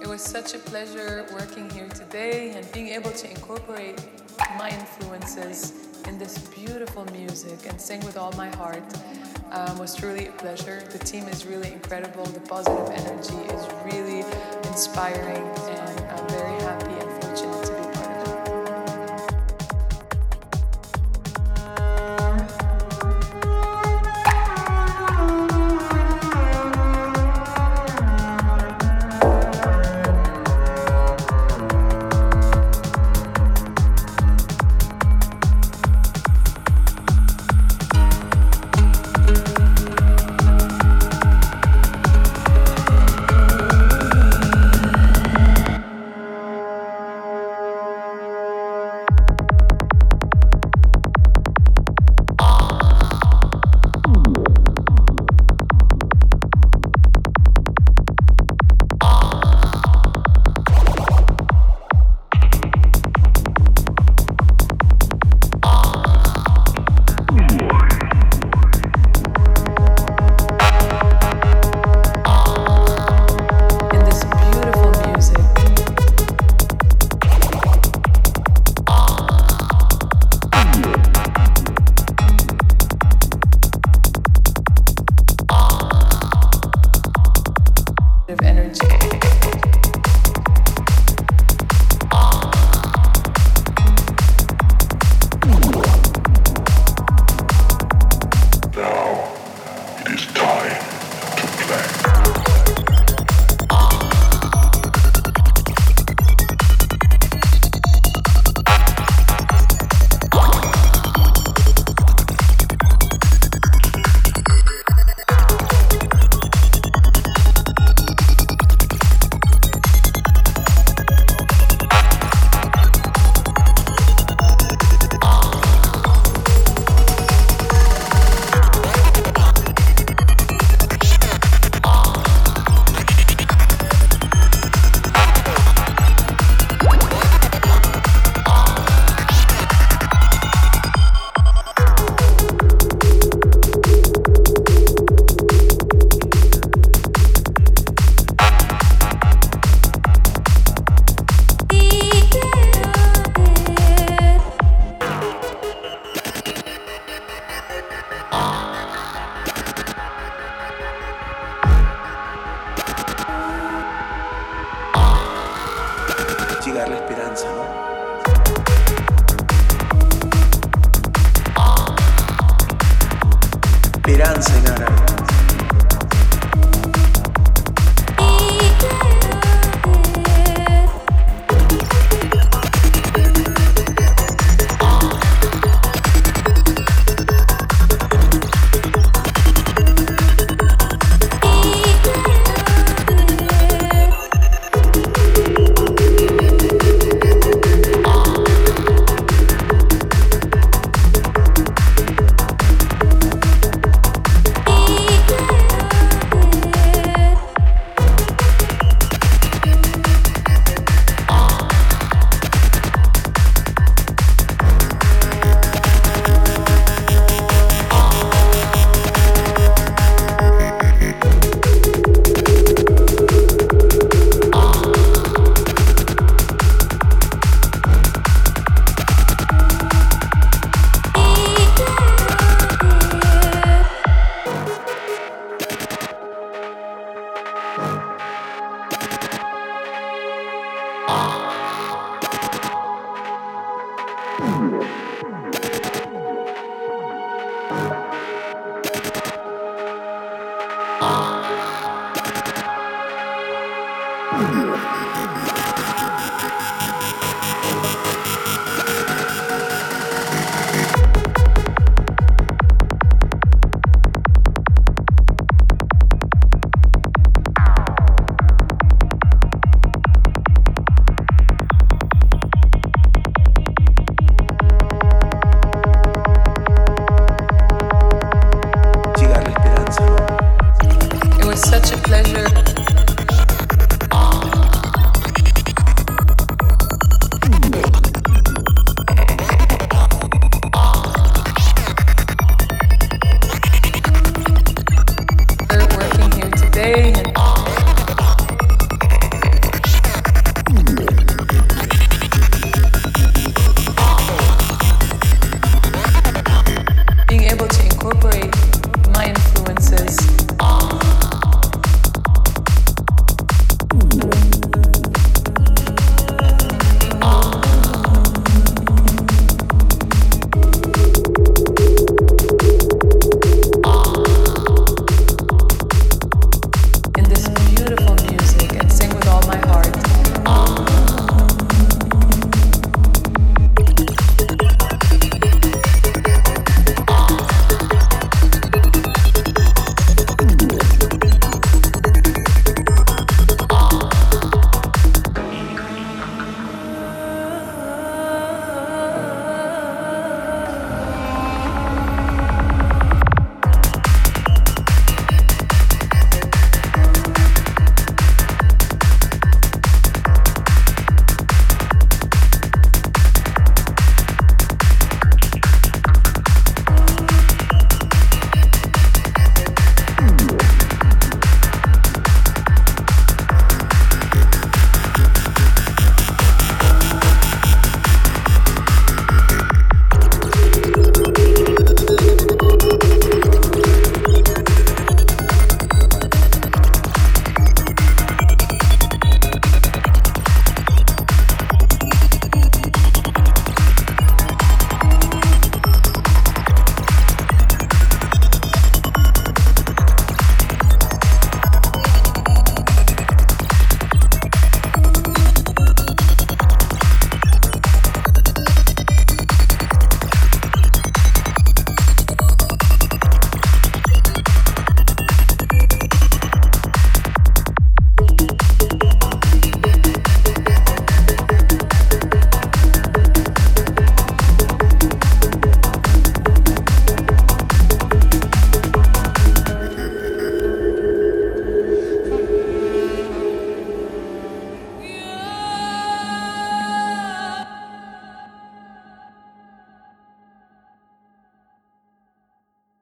It was such a pleasure working here today and being able to incorporate my influences in this beautiful music and sing with all my heart um, was truly a pleasure. The team is really incredible. The positive energy is really inspiring, and I'm very happy and llegar la esperanza, ¿no? Esperanza en árabe.